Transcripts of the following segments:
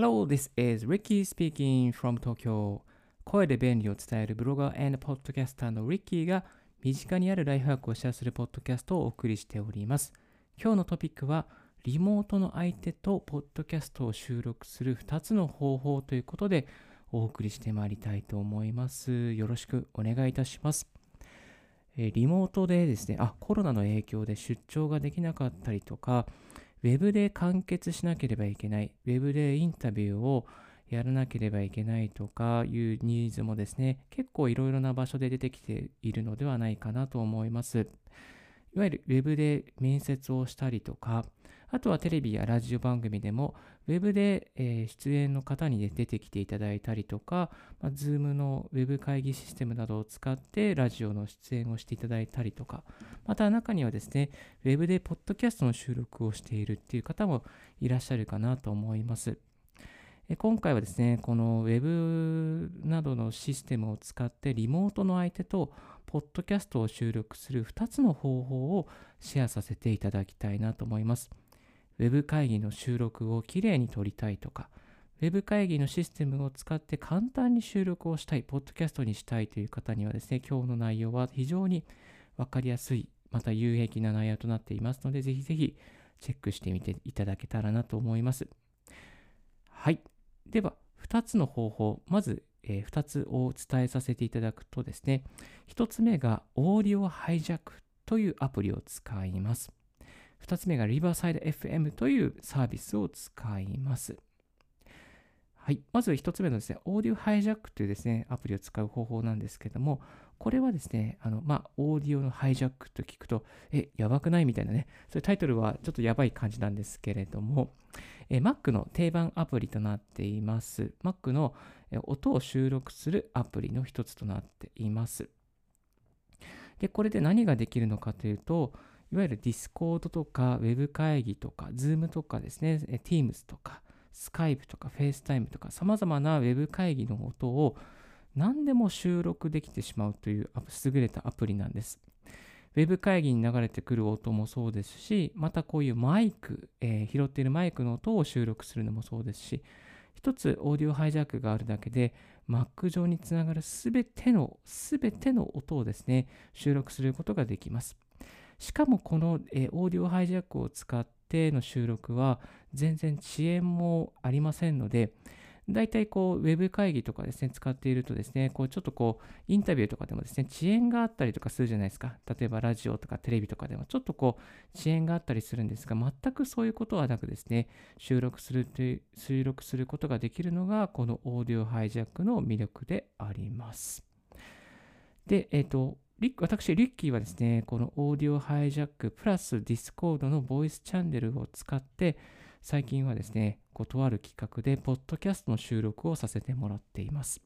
Hello, this is Ricky speaking from Tokyo. 声で便利を伝えるブロガー and ポッドキャスターの Ricky が身近にあるライフハックをシェアするポッドキャストをお送りしております。今日のトピックはリモートの相手とポッドキャストを収録する2つの方法ということでお送りしてまいりたいと思います。よろしくお願いいたします。えリモートでですね、あ、コロナの影響で出張ができなかったりとか、ウェブで完結しなければいけない、ウェブでインタビューをやらなければいけないとかいうニーズもですね、結構いろいろな場所で出てきているのではないかなと思います。いわゆるウェブで面接をしたりとか、あとはテレビやラジオ番組でも、ウェブで、出演の方に出てきていただいたりとか、まあ、Zoom のウェブ会議システムなどを使ってラジオの出演をしていただいたりとか、また中にはですね、ウェブでポッドキャストの収録をしているっていう方もいらっしゃるかなと思います。今回はですね、このウェブなどのシステムを使ってリモートの相手とポッドキャストを収録する2つの方法をシェアさせていただきたいなと思います。ウェブ会議の収録をきれいに撮りたいとか、ウェブ会議のシステムを使って簡単に収録をしたい、ポッドキャストにしたいという方にはですね、今日の内容は非常にわかりやすい、また有益な内容となっていますので、ぜひぜひチェックしてみていただけたらなと思います。はい。では、2つの方法、まず、え2つをお伝えさせていただくとですね、1つ目がオーディオハイジャックというアプリを使います。2つ目が Riverside FM というサービスを使います。はい。まず1つ目のですね、オーディオハイジャックというですね、アプリを使う方法なんですけども、これはですね、あの、まあ、オーディオのハイジャックと聞くと、え、やばくない？みたいなね、そういうタイトルはちょっとやばい感じなんですけれども、え Mac の定番アプリとなっています。Mac の音を収録するアプリの一つとなっています。で、これで何ができるのかというと、いわゆる Discord とか Web 会議とか Zoom とかですね、え Teams とか Skype とか FaceTime とか様々な Web 会議の音を何でも収録できてしまうという優れたアプリなんです。ウェブ会議に流れてくる音もそうですし、またこういうマイク、えー拾っているマイクの音を収録するのもそうですし、一つオーディオハイジャックがあるだけで、Mac 上につながるすべての、すべての音をですね、収録することができます。しかもこの、えーオーディオハイジャックを使っての収録は全然遅延もありませんので、大体こう、ウェブ会議とかですね、使っているとですね、こう、ちょっとこう、インタビューとかでもですね、遅延があったりとかするじゃないですか。例えばラジオとかテレビとかでもちょっとこう、遅延があったりするんですが、全くそういうことはなくですね、収録するという、収録することができるのが、この Audio Hijack の魅力であります。で、えっ、と、リック私、リッキーはですね、この Audio Hijack プラス Discord のボイスチャンネルを使って、最近はですね、ことある企画で、ポッドキャストの収録をさせてもらっています。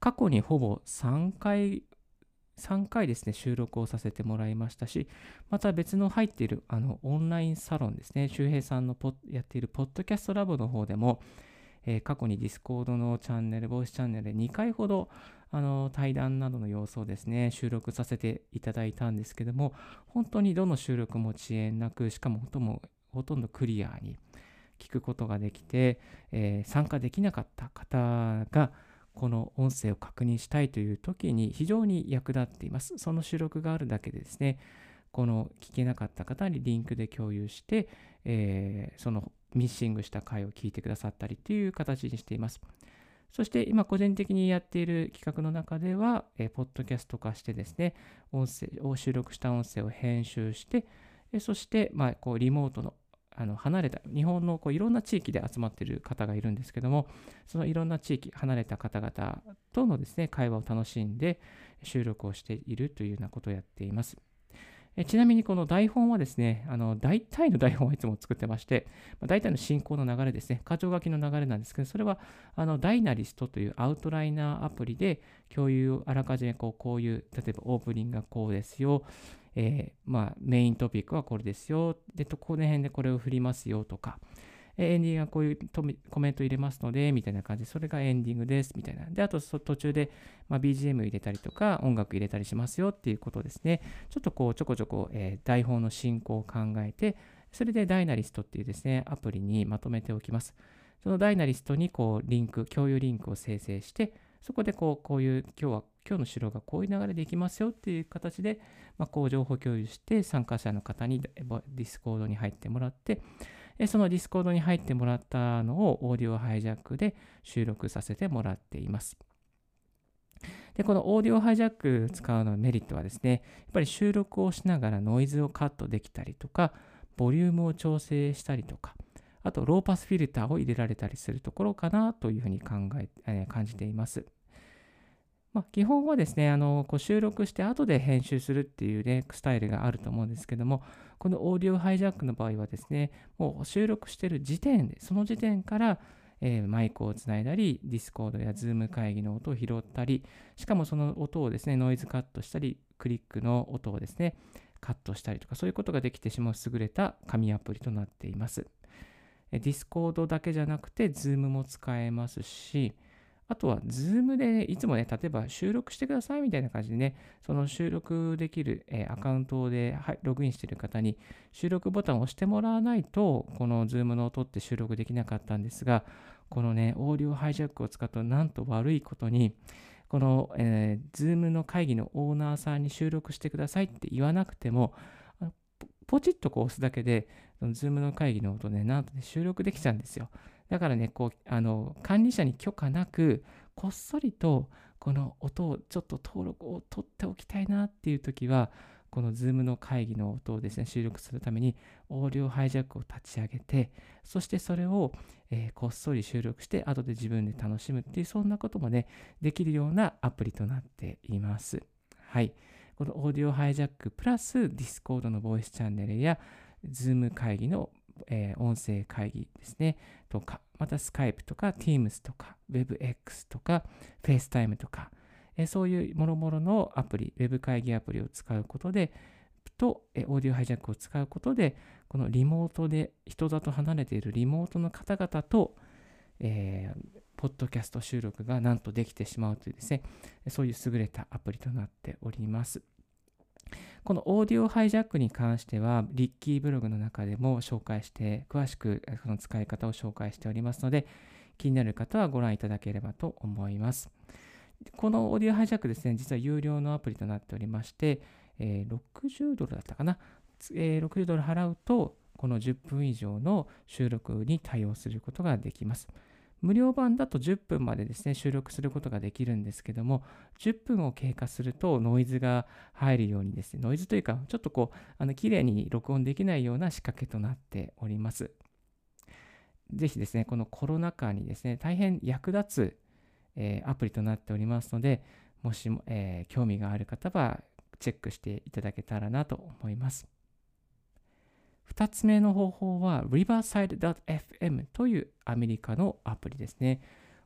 過去にほぼ3回、3回ですね、収録をさせてもらいましたし、また別の入っているあのオンラインサロンですね、周平さんのやっているポッドキャストラボの方でも、えー過去に Discord のチャンネル、ボイスチャンネルで2回ほどあの対談などの様子をですね、収録させていただいたんですけども、本当にどの収録も遅延なく、しかもほとんどクリアに聞くことができて、えー参加できなかった方が、この音声を確認したいという時に非常に役立っています。その収録があるだけでですね、この聞けなかった方にリンクで共有して、えーそのミッシングした回を聞いてくださったりという形にしています。そして今個人的にやっている企画の中では、えーポッドキャスト化してですね、音声を収録した音声を編集して、えーそして、まあ、こうリモートのあの離れた日本のこういろんな地域で集まっている方がいるんですけどもそのいろんな地域離れた方々とのですね会話を楽しんで収録をしているというようなことをやっています。えちなみにこの台本はですね、あの大体の台本はいつも作ってまして、まあ大体の進行の流れですね、箇条書きの流れなんですけど、それはあのダイナリストというアウトライナーアプリで共有をあらかじめこうこういう、例えばオープニングがこうですよ、えーまあ、メイントピックはこれですよ。で、とこの辺でこれを振りますよとか、エンディングがこういうコメント入れますので、みたいな感じで、それがエンディングです、みたいな。で、あと途中で、ま、BGM 入れたりとか、音楽入れたりしますよっていうことですね。ちょっとこう、ちょこちょこ、え台本の進行を考えて、それでダイナリストっていうですね、アプリにまとめておきます。その Dynalist にこうリンク、共有リンクを生成して、そこでこうこういう今日は今日の収録がこういう流れでいきますよっていう形で、まあ、こう情報共有して参加者の方に Discord に入ってもらって、その Discord に入ってもらったのを Audio Hijack で収録させてもらっています。で、この Audio Hijack 使うのメリットはですね、やっぱり収録をしながらノイズをカットできたりとか、ボリュームを調整したりとか、あとローパスフィルターを入れられたりするところかなというふうに考え、えー、感じています。まあ、基本はですね、あのこう収録して後で編集するっていう、ね、スタイルがあると思うんですけども、この Audio Hijack の場合はですね、もう収録してる時点で、その時点から、えー、マイクをつないだり、 Discord や Zoom 会議の音を拾ったり、しかもその音をですね、ノイズカットしたり、クリックの音をですね、カットしたりとか、そういうことができてしまう優れた神アプリとなっています。 Discord だけじゃなくて、 Zoom も使えますし、あとは、 Zoom で、いつもね、例えば収録してくださいみたいな感じでね、その収録できる、えー、アカウントで、はい、ログインしている方に収録ボタンを押してもらわないと、この Zoom の音って収録できなかったんですが、このね、 Audio Hijack を使うと、なんと悪いことに、この、えー、 Zoom の会議のオーナーさんに収録してくださいって言わなくても、ポチッとこう押すだけで、その Zoom の会議の音ね、なんとね、収録できちゃうんですよ。だからね、こう、あの、管理者に許可なく、こっそりと、この音をちょっと登録を取っておきたいなっていう時は、この Zoom の会議の音をですね、収録するために、 Audio Hijack を立ち上げて、そしてそれを、えー、こっそり収録して、後で自分で楽しむっていう、そんなこともね、できるようなアプリとなっています。はい。このオーディオハイジャックプラス Discord のボイスチャンネルや Zoom 会議のえー、音声会議ですね、とか、また Skype とか Teams とか WebX とか FaceTime とか、えー、そういうもろもろのアプリ、Web 会議アプリを使うことで、と、えー、オーディオハイジャックを使うことで、このリモートで、人里離れているリモートの方々と、えー、ポッドキャスト収録がなんとできてしまうというですね、そういう優れたアプリとなっております。このオーディオハイジャックに関しては、リッキーブログの中でも紹介して、詳しくその使い方を紹介しておりますので、気になる方はご覧いただければと思います。このオーディオハイジャックですね、実は有料のアプリとなっておりまして、えー、60ドルだったかな、えー、60ドル払うと、この10分以上の収録に対応することができます。無料版だと10分までですね、収録することができるんですけども、10分を経過するとノイズが入るようにですね、ノイズというか、ちょっとこう、あの綺麗に録音できないような仕掛けとなっております。ぜひですね、このコロナ禍にですね、大変役立つ、えー、アプリとなっておりますので、もしも、えー、興味がある方はチェックしていただけたらなと思います。2つ目の方法は Riverside.fm というアメリカのアプリですね。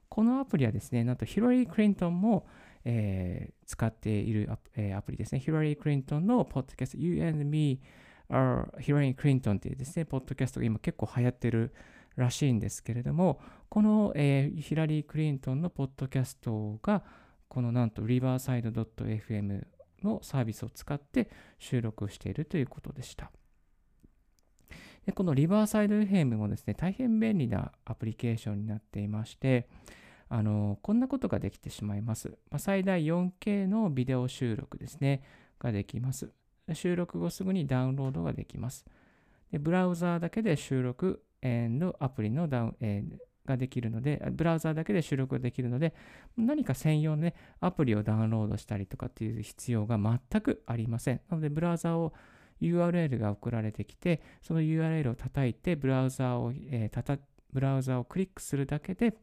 このアプリはですね、なんとヒラリー・クリントンも、えー、使っているア,、えー、アプリですね。ヒラリー・クリントンのポッドキャスト You and Me are ヒラリー・クリントンっていうですね、ポッドキャストが今結構流行ってるらしいんですけれども、この、えー、ヒラリー・クリントンのポッドキャストが、このなんと Riverside.fm のサービスを使って収録しているということでした。でこのリバーサイド FM もですね、大変便利なアプリケーションになっていまして、あのこんなことができてしまいます。まあ、最大 4K のビデオ収録ですね、ができます。収録後すぐにダウンロードができます。でブラウザーだけで収録のアプリのダウン、えー、ができるので、ブラウザーだけで収録ができるので、何か専用の、ね、アプリをダウンロードしたりとかっていう必要が全くありません。なので、ブラウザーを URL が送られてきて、その URL を叩いて、ブラウザーを、え、たたブラウザをクリックするだけで、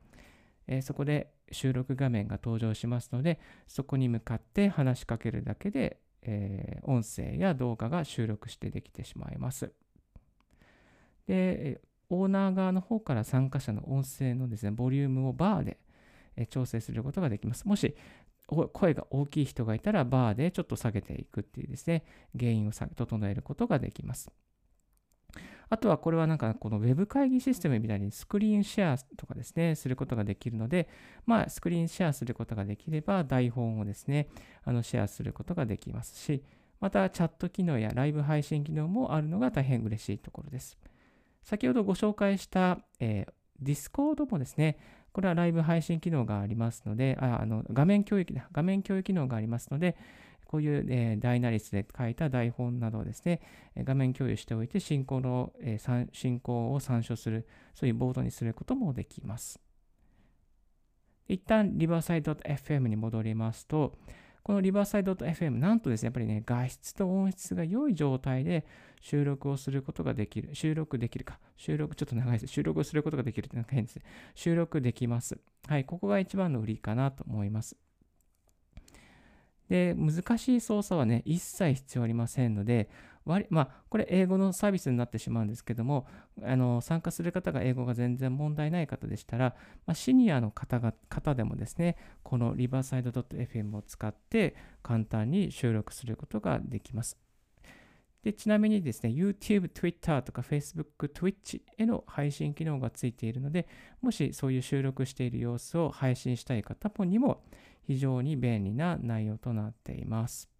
え、そこで収録画面が登場しますので、そこに向かって話しかけるだけで、え、音声や動画が収録してできてしまいます。で、オーナー側の方から参加者の音声のですね、ボリュームをバーで調整することができます。もし声が大きい人がいたらバーでちょっと下げていくっていうですね、原因を整えることができます。あとはこれはなんかこの Web 会議システムみたいにスクリーンシェアとかですね、することができるので、まあスクリーンシェアすることができれば台本をですね、あのシェアすることができますし、またチャット機能やライブ配信機能もあるのが大変嬉しいところです。先ほどご紹介した、えー Discord もですね、これはライブ配信機能がありますので、ああの画面共有画面共有機能がありますので、こういう、えー、ダイナリスで書いた台本などをですね、画面共有しておいて進行の、えー、進行を参照する、そういうボードにすることもできます。一旦リバーサイド .fm に戻りますと、このリバーサイド .fm、なんとですね、やっぱりね、画質と音質が良い状態で収録をすることができる。収録できるか。収録、ちょっと長いです。収録をすることができるってなんか変ですね。収録できます。はい、ここが一番の売りかなと思います。で、難しい操作はね、一切必要ありませんので、割まあ、これ英語のサービスになってしまうんですけども、あの参加する方が英語が全然問題ない方でしたら、まあ、シニアの方が方でもですね、この riverside.fm を使って簡単に収録することができます。でちなみにですね、YouTube、Twitter とか Facebook、Twitch への配信機能がついているので、もしそういう収録している様子を配信したい方にも非常に便利な内容となっています。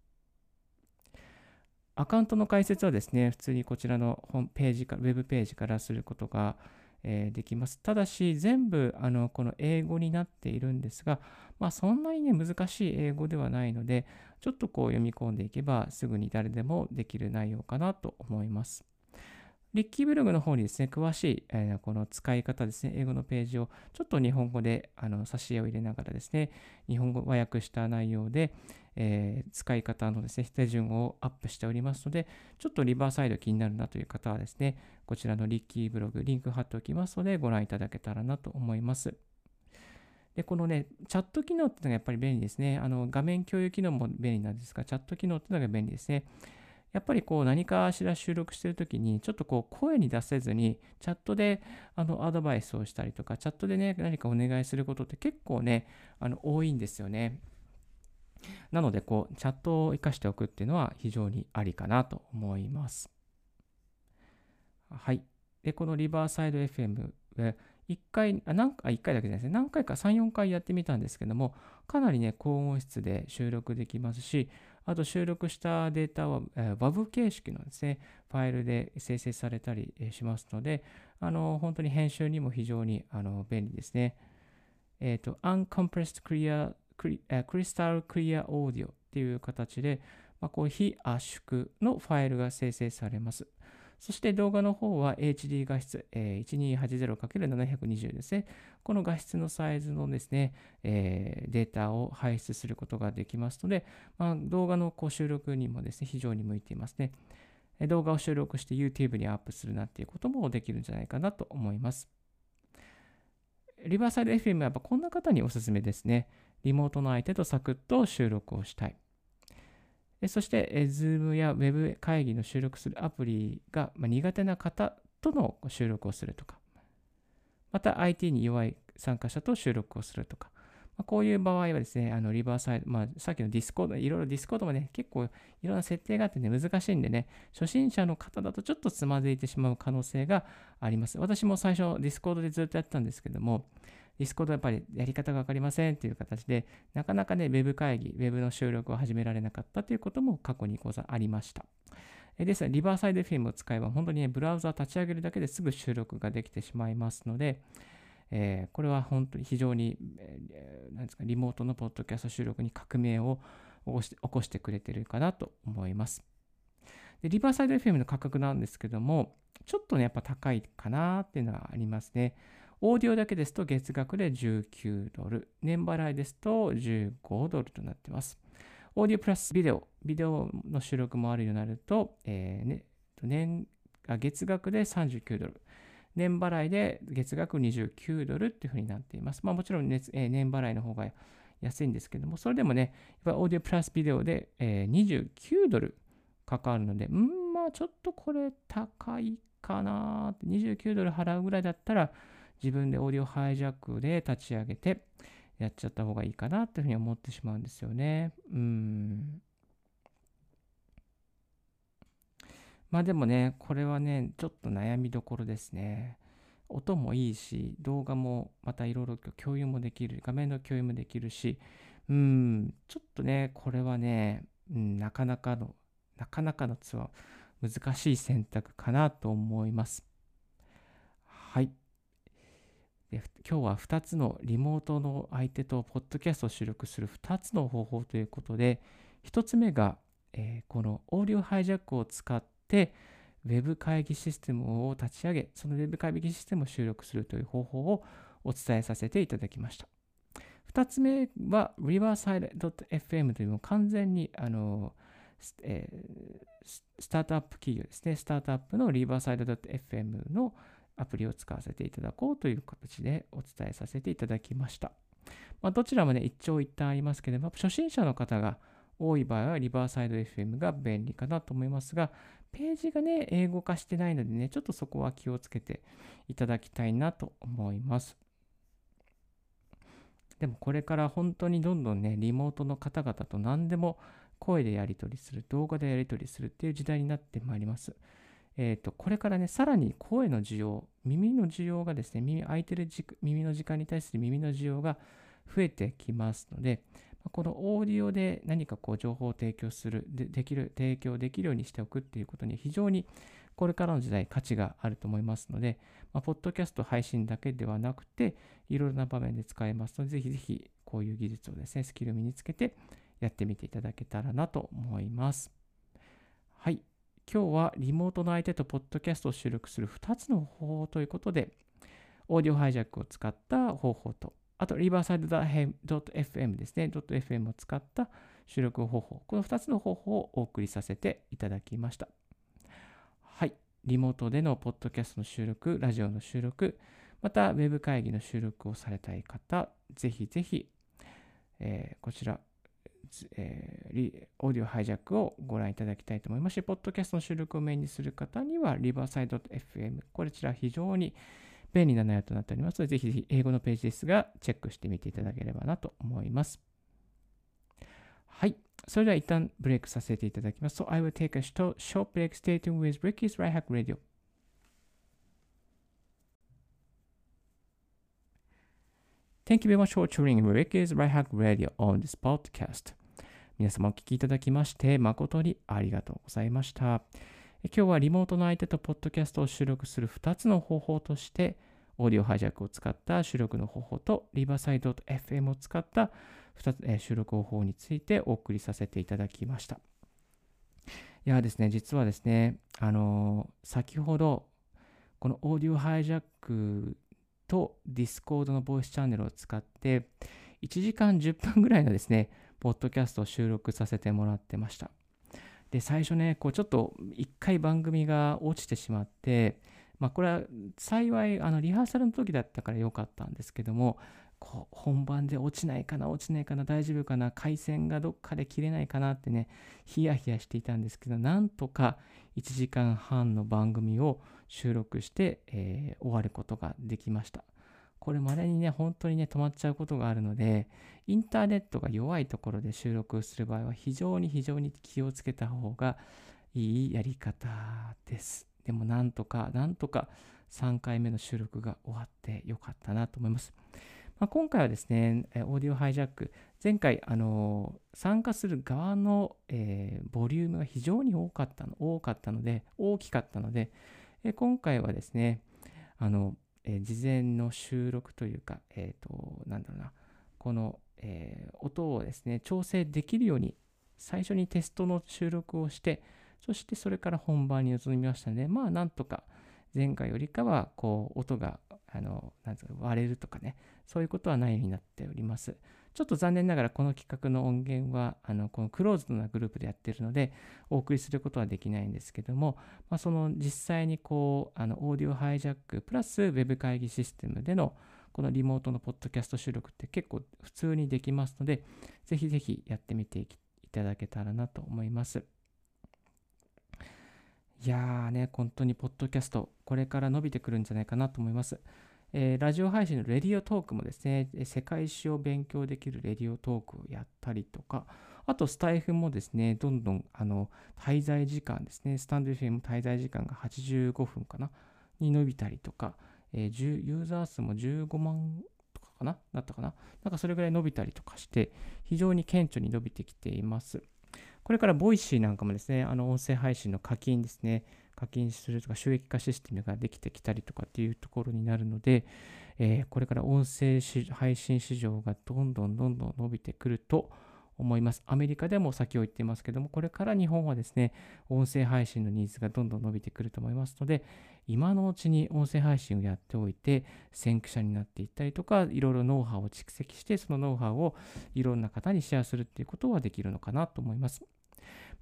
アカウントの解説はですね、普通にこちらのホームページか、ウェブページからすることが、え、できます。ただし、全部あのこの英語になっているんですが、まあ、そんなにね、難しい英語ではないので、ちょっとこう読み込んでいけば、すぐに誰でもできる内容かなと思います。リッキーブログの方にですね、詳しい、えー、この使い方ですね、英語のページをちょっと日本語であの挿絵を入れながらですね、日本語和訳した内容で、えー、使い方のですね、手順をアップしておりますので、ちょっとリバーサイド気になるなという方はですね、こちらのリッキーブログ、リンク貼っておきますので、ご覧いただけたらなと思います。で、このね、チャット機能っていうのがやっぱり便利ですね。あの画面共有機能も便利なんですが、チャット機能っていうのが便利ですね。やっぱりこう何かしら収録してるときに、ちょっとこう声に出せずに、チャットであのアドバイスをしたりとか、チャットでね、何かお願いすることって結構ね、あの多いんですよね。なので、こう、チャットを活かしておくっていうのは非常にありかなと思います。はい。で、このリバーサイド FM 1回、あ何回、1回だけじゃないですね。何回か3、4回やってみたんですけども、かなりね、高音質で収録できますし、あと収録したデータは、えー、WAV 形式のですね、ファイルで生成されたりしますので、あの、本当に編集にも非常にあの便利ですね。えっ、ー、と、Uncompressed Clear クリクリスタルクリアオーディオっていう形で、まあ、こう非圧縮のファイルが生成されます。そして動画の方は HD 画質、えー、1280×720 ですね。この画質のサイズのですね、えー、データを排出することができますので、まあ、動画のこう収録にもですね、非常に向いていますね。動画を収録して YouTube にアップするなっていうこともできるんじゃないかなと思います。Riverside FM はやっぱこんな方におすすめですね。リモートの相手とサクッと収録をしたい。そして、Zoom や Web 会議の収録するアプリが苦手な方との収録をするとか、また IT に弱い参加者と収録をするとか、ま、こういう場合はですね、あの Riverside、まあ、さっきの Discord、いろいろ Discord もね、結構いろんな設定があってね、難しいんでね、初心者の方だとちょっとつまずいてしまう可能性があります。私も最初 Discord でずっとやってたんですけども、 Discord やっぱりやり方がわかりませんっていう形で、なかなかね、ウェブ会議、ウェブの収録を始められなかったということも過去にござありました。ですが、 Riverside FM を使えば、本当にね、ブラウザを立ち上げるだけですぐ収録ができてしまいますので、えー、これは本当に非常に、えー、なんですか、リモートのポッドキャスト収録に革命を起こしてこしてくれてるかなと思います。でリバーサイド FM の価格なんですけども、ちょっとね、やっぱ高いかなっていうのはありますね。オーディオだけですと月額で19ドル、年払いですと15ドルとなっています。オーディオプラスビデオ、ビデオの収録もあるようになると、えーね、年あ月額で39ドル、年払いで月額29ドルっていうふうになっています。まあもちろん、ねえー、年払いの方が安いんですけども、それでもね、やっぱオーディオプラスビデオで、えー、29ドルかかるので、うん、まあちょっとこれ高いかなって、29ドル払うぐらいだったら、自分でオーディオハイジャックで立ち上げてやっちゃった方がいいかなっていうふうに思ってしまうんですよね。うん。まあでもね、これはね、ちょっと悩みどころですね。音もいいし、動画もまたいろいろ共有もできる、画面の共有もできるし、うん、ちょっとね、これはね、うん、なかなかの、なかなかのツアー、難しい選択かなと思います。はい。で今日は2つのリモートの相手とポッドキャストを収録する2つの方法ということで、1つ目が、えー、このオーディオハイジャックを使って、ウェブ会議システムを立ち上げ、そのウェブ会議システムを収録するという方法をお伝えさせていただきました。2つ目は Riverside.fm というのを完全にあの、えー、スタートアップ企業ですね。スタートアップの Riverside.fm のアプリを使わせていただこうという形でお伝えさせていただきました。まあ、どちらもね、一長一短ありますけれども、初心者の方が多い場合はリバーサイド FM が便利かなと思いますが、ページがね、英語化してないのでね、ちょっとそこは気をつけていただきたいなと思います。でもこれから本当にどんどんね、リモートの方々と何でも声でやり取りする、動画でやり取りするっていう時代になってまいります。え、ー、と、これからね、さらに声の需要、耳の需要がですね、耳、空いてる耳の時間に対する耳の需要が増えてきますので、このオーディオで何かこう情報を提供するで、できる、提供できるようにしておくっていうことに非常にこれからの時代価値があると思いますので、まあ、ポッドキャスト配信だけではなくて、いろいろな場面で使えますので、ぜひぜひこういう技術をですね、スキルを身につけてやってみていただけたらなと思います。はい。今日はリモートの相手とポッドキャストを収録する2つの方法ということで、オーディオハイジャックを使った方法と、あと、リバーサイド .fm ですね。.fm を使った収録方法。この2つの方法をお送りさせていただきました。はい。リモートでのポッドキャストの収録、ラジオの収録、また、ウェブ会議の収録をされたい方、ぜひぜひ、えー、こちら、えー、オーディオハイジャックをご覧いただきたいと思いますし、ポッドキャストの収録をメインにする方には、リバーサイド FM、こちら非常に便利な内容となっておりますので、ぜひぜひ英語のページですが、チェックしてみていただければなと思います。はい。それでは一旦ブレイクさせていただきます。So I will take a short break. Stay tuned with Ricky's Right Hack Radio. Thank you very much for tuning in Ricky's Right Hack Radio on this podcast. 皆様お聞きいただきまして誠にありがとうございました。今日はリモートの相手とポッドキャストを収録する2つの方法として、オーディオハイジャックを使った収録の方法と、リバーサイドと FM を使った2つ、え収録方法についてお送りさせていただきました。いやですね、実はですね、あのー、先ほど、このオーディオハイジャックと Discord のボイスチャンネルを使って、1時間10分ぐらいのですね、ポッドキャストを収録させてもらってました。で、最初ね、こうちょっと一回番組が落ちてしまって、まあこれは幸いあのリハーサルの時だったから良かったんですけども、こう本番で落ちないかな、落ちないかな、大丈夫かな、回線がどっかで切れないかなってね、ヒヤヒヤしていたんですけど、なんとか1時間半の番組を収録して、えー、終わることができました。これまでにね、本当にね、止まっちゃうことがあるので、インターネットが弱いところで収録する場合は非常に非常に気をつけた方がいいやり方です。でもなんとか、なんとか3回目の収録が終わってよかったなと思います。まあ、今回はですね、オーディオハイジャック、前回、あの参加する側の、えー、ボリュームが非常に多かったの多かったので、大きかったので、え今回はですね、あのえ、事前の収録というか、えっ、ー、と、なんだろうな、この、えー、音をですね、調整できるように、最初にテストの収録をして、そしてそれから本番に臨みましたので、まあ、なんとか、前回よりかは、こう、音が、あの、なんですか、割れるとかね、そういうことはないようになっております。ちょっと残念ながらこの企画の音源はあのこのクローズドなグループでやってるのでお送りすることはできないんですけども、まあ、その実際にこうあのオーディオハイジャックプラスウェブ会議システムでのこのリモートのポッドキャスト収録って結構普通にできますのでぜひぜひやってみていただけたらなと思います。いやーね、本当にポッドキャスト、これから伸びてくるんじゃないかなと思います。えー、ラジオ配信のレディオトークもですね、世界史を勉強できるレディオトークをやったりとか、あとスタイフもですね、どんどんあの滞在時間ですね、スタンド FM 滞在時間が85分かな、に伸びたりとか、えー、ユーザー数も15万とかかな、だったかな、なんかそれぐらい伸びたりとかして、非常に顕著に伸びてきています。これから Voicy なんかもですね、あの音声配信の課金ですね、課金するとか収益化システムができてきたりとかっていうところになるので、えー、これから音声配信市場がどんどんどんどん伸びてくると思います。アメリカでも先を言っていますけども、これから日本はですね、音声配信のニーズがどんどん伸びてくると思いますので、今のうちに音声配信をやっておいて、先駆者になっていったりとか、いろいろノウハウを蓄積して、そのノウハウをいろんな方にシェアするっていうことはできるのかなと思います。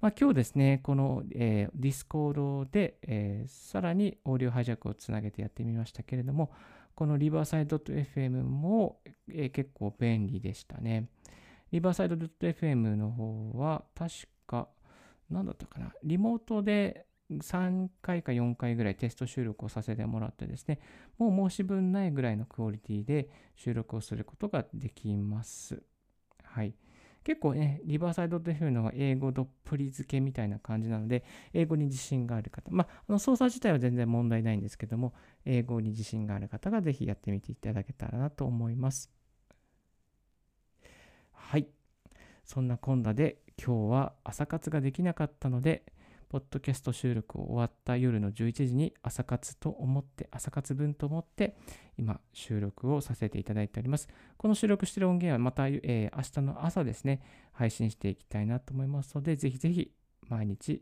まあ、今日ですね、この、えー、Discord で、えー、さらにオーディオハイジャックをつなげてやってみましたけれども、このリバーサイド .fm も、えー、結構便利でしたね。リバーサイド .fm の方は、確か、何だったかな、リモートで3回か4回ぐらいテスト収録をさせてもらってですね、もう申し分ないぐらいのクオリティで収録をすることができます。はい。結構ね、リバーサイドというのは英語どっぷり付けみたいな感じなので、英語に自信がある方、まあ、あの操作自体は全然問題ないんですけども、英語に自信がある方がぜひやってみていただけたらなと思います。はい。そんなこんなで今日は朝活ができなかったので、ポッドキャスト収録を終わった夜の11時に朝活と思って、朝活分と思って、今収録をさせていただいております。この収録している音源はまた、えー、明日の朝ですね、配信していきたいなと思いますので、ぜひぜひ毎日、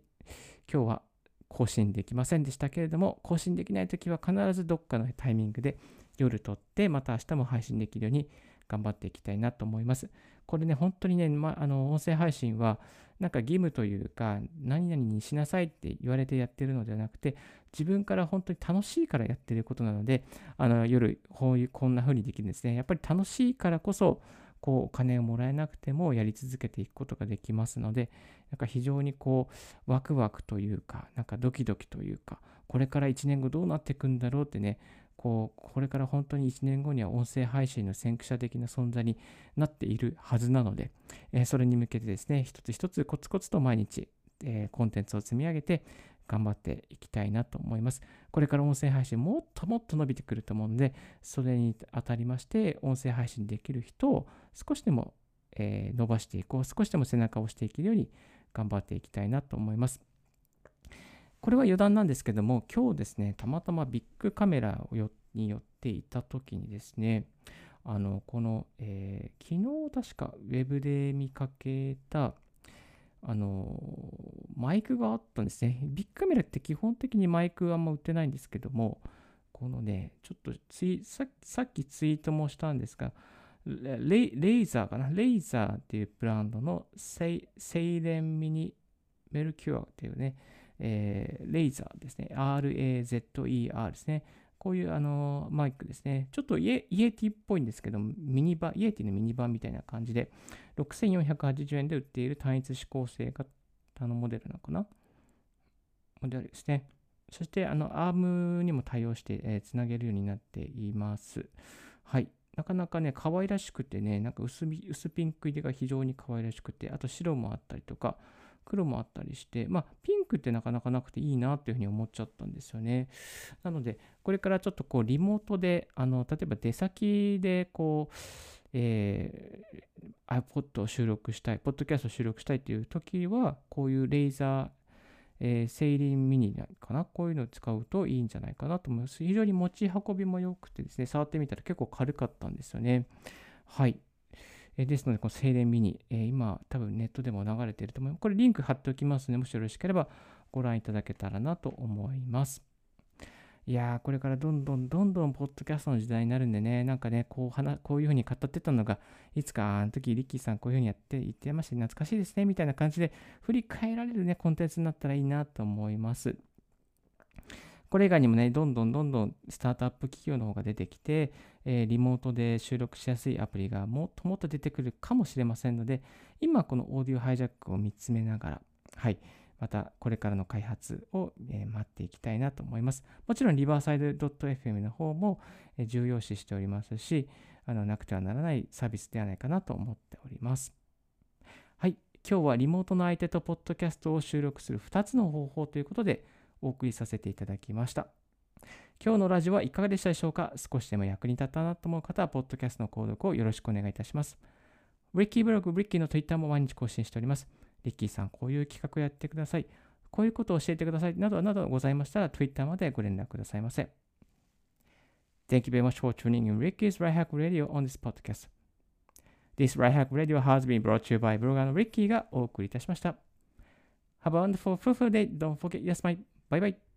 今日は更新できませんでしたけれども、更新できないときは必ずどっかのタイミングで夜撮って、また明日も配信できるように頑張っていきたいなと思います。これね、本当にね、ま、あの音声配信は、なんか義務というか、何々にしなさいって言われてやってるのではなくて、自分から本当に楽しいからやってることなので、あの夜、こういう、こんな風にできるんですね。やっぱり楽しいからこそ、こう、お金をもらえなくてもやり続けていくことができますので、なんか非常にこう、ワクワクというか、なんかドキドキというか、これから1年後どうなっていくんだろうってね、こうこれから本当に1年後には音声配信の先駆者的な存在になっているはずなので、え、それに向けてですね、一つ一つコツコツと毎日、え、コンテンツを積み上げて頑張っていきたいなと思います。これから音声配信もっともっと伸びてくると思うので、それにあたりまして、音声配信できる人を少しでも、え、伸ばしていこう、少しでも背中を押していけるように頑張っていきたいなと思います。これは余談なんですけども、今日ですね、たまたまビッグカメラに寄っていた時にですね、あの、この、えー、昨日確かウェブで見かけた、あの、マイクがあったんですね。ビッグカメラって基本的にマイクあんま売ってないんですけども、このね、ちょっとツイさっきツイートもしたんですが、レイザーかな？レイザーっていうブランドのセイセイレンミニメルキュアっていうね、えー、レイザーですね。RAZER ですね。こういうあのマイクですね。ちょっとイエイエティっぽいんですけど、ミニバイエティのミニバンみたいな感じで、6480円で売っている単一指向性型のモデルなのかな？モデルですね。そして、あの、アームにも対応して、えー、つなげるようになっています。はい。なかなかね、可愛らしくてね、なんか薄薄ピンク入りが非常に可愛らしくて、あと白もあったりとか、黒もあったりして、まあ、ピンクってなかなかなくていいなっていうふうに思っちゃったんですよね。なので、これからちょっとこう、リモートで、あの、例えば出先で、こう、えー、iPod を収録したい、ポッドキャストを収録したいっていう時は、こういうレーザー、えー、セイリンミニかな？こういうのを使うといいんじゃないかなと思います。非常に持ち運びも良くてですね、触ってみたら結構軽かったんですよね。はい。えですので、この静電ミニ、え今、多分ネットでも流れていると思います。これリンク貼っておきますので、もしよろしければご覧いただけたらなと思います。いやー、これからどんどんどんどんポッドキャストの時代になるんでね、なんかね、こう話こういうふうに語ってたのが、いつかあの時リッキーさんこういうふうにやって言ってました懐かしいですね、みたいな感じで振り返られるね、コンテンツになったらいいなと思います。これ以外にもね、どんどんどんどんスタートアップ企業の方が出てきて、えー、リモートで収録しやすいアプリがもっともっと出てくるかもしれませんので、今このオーディオハイジャックを見つめながら、はい、またこれからの開発を、えー、待っていきたいなと思います。もちろんリバーサイド .fm の方も、えー、重要視しておりますし、あのなくてはならないサービスではないかなと思っております。はい、今日はリモートの相手とポッドキャストを収録する2つの方法ということで、お送りさせていただきました。今日のラジオはいかがでしたでしょうか少しでも役に立ったなと思う方は、ポッドキャストの購読をよろしくお願いいたします。リッキーブログ、リッキーの Twitter も毎日更新しております。リッキーさん、こういう企画をやってください。こういうことを教えてください。などなどございましたら、Twitter までご連絡くださいませ。Thank you very much for tuning in Ricky's Right Hack Radio on this podcast. This Right Hack Radio has been brought to you by ブロガーの Ricky がお送りいたしました。Have a wonderful, fruitful day. Don't forget, yes, my. Bye bye.